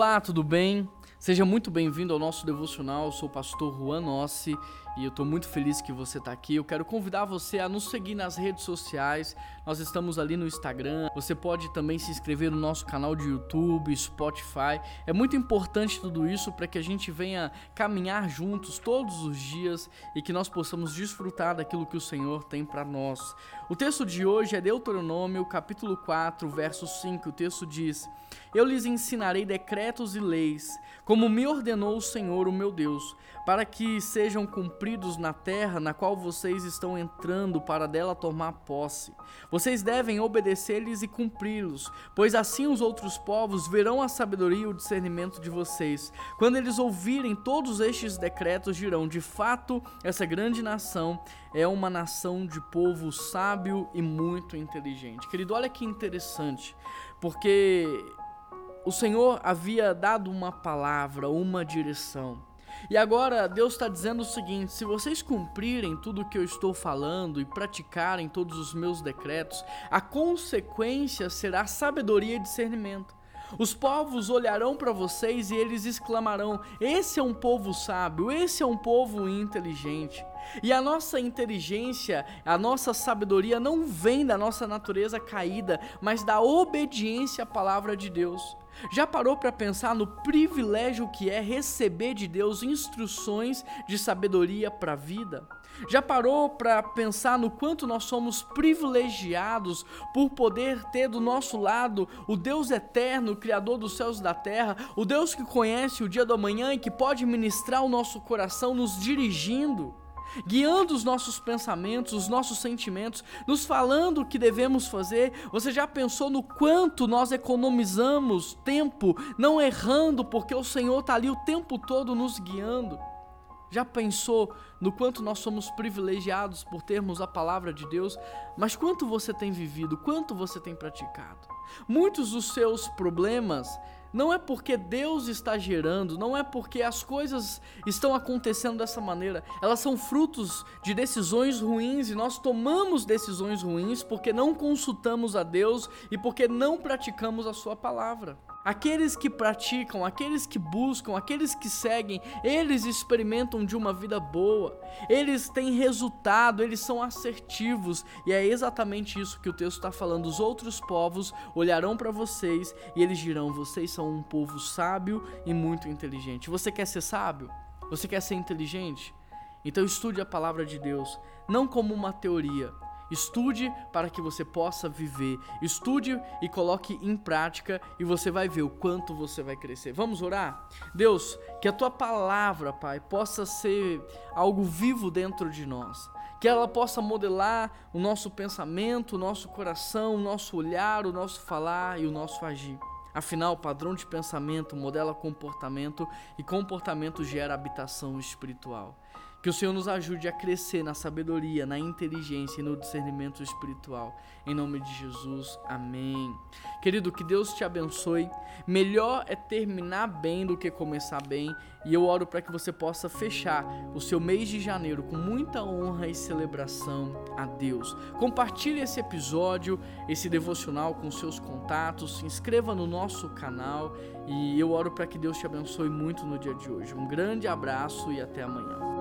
Olá, tudo bem? Seja muito bem-vindo ao nosso devocional. Eu sou o pastor Juan Nossi e eu estou muito feliz que você está aqui. Eu quero convidar você a nos seguir nas redes sociais. Nós estamos ali no Instagram. Você pode também se inscrever no nosso canal de YouTube, Spotify. É muito importante tudo isso para que a gente venha caminhar juntos todos os dias e que nós possamos desfrutar daquilo que o Senhor tem para nós. O texto de hoje é Deuteronômio, capítulo 4, verso 5. O texto diz: Eu lhes ensinarei decretos e leis, como me ordenou o Senhor, o meu Deus, para que sejam cumpridos cumpridos na terra na qual vocês estão entrando para dela tomar posse. Vocês devem obedecer-lhes e cumpri-los, pois assim os outros povos verão a sabedoria e o discernimento de vocês. Quando eles ouvirem todos estes decretos, dirão: de fato, essa grande nação é uma nação de povo sábio e muito inteligente. Querido, olha que interessante, porque o Senhor havia dado uma palavra, uma direção. E agora Deus está dizendo o seguinte: se vocês cumprirem tudo o que eu estou falando e praticarem todos os meus decretos, a consequência será sabedoria e discernimento. Os povos olharão para vocês e eles exclamarão: Esse é um povo sábio, esse é um povo inteligente. E a nossa inteligência, a nossa sabedoria não vem da nossa natureza caída, mas da obediência à palavra de Deus. Já parou para pensar no privilégio que é receber de Deus instruções de sabedoria para a vida? Já parou para pensar no quanto nós somos privilegiados por poder ter do nosso lado o Deus eterno, o Criador dos céus e da terra, o Deus que conhece o dia do amanhã e que pode ministrar o nosso coração, nos dirigindo? Guiando os nossos pensamentos, os nossos sentimentos, nos falando o que devemos fazer. Você já pensou no quanto nós economizamos tempo não errando, porque o Senhor está ali o tempo todo nos guiando? Já pensou no quanto nós somos privilegiados por termos a palavra de Deus? Mas quanto você tem vivido, quanto você tem praticado? Muitos dos seus problemas não é porque Deus está gerando, não é porque as coisas estão acontecendo dessa maneira. Elas são frutos de decisões ruins e nós tomamos decisões ruins porque não consultamos a Deus e porque não praticamos a Sua palavra. Aqueles que praticam, aqueles que buscam, aqueles que seguem, eles experimentam de uma vida boa, eles têm resultado, eles são assertivos, e é exatamente isso que o texto está falando. Os outros povos olharão para vocês e eles dirão: vocês são um povo sábio e muito inteligente. Você quer ser sábio? Você quer ser inteligente? Então estude a palavra de Deus, não como uma teoria, Estude para que você possa viver. Estude e coloque em prática e você vai ver o quanto você vai crescer. Vamos orar? Deus, que a tua palavra, Pai, possa ser algo vivo dentro de nós. Que ela possa modelar o nosso pensamento, o nosso coração, o nosso olhar, o nosso falar e o nosso agir. Afinal, padrão de pensamento modela comportamento e comportamento gera habitação espiritual. Que o Senhor nos ajude a crescer na sabedoria, na inteligência e no discernimento espiritual. Em nome de Jesus, amém. Querido, que Deus te abençoe. Melhor é terminar bem do que começar bem. E eu oro para que você possa fechar o seu mês de janeiro com muita honra e celebração a Deus. Compartilhe esse episódio, esse devocional com seus contatos. Se inscreva no nosso canal. E eu oro para que Deus te abençoe muito no dia de hoje. Um grande abraço e até amanhã.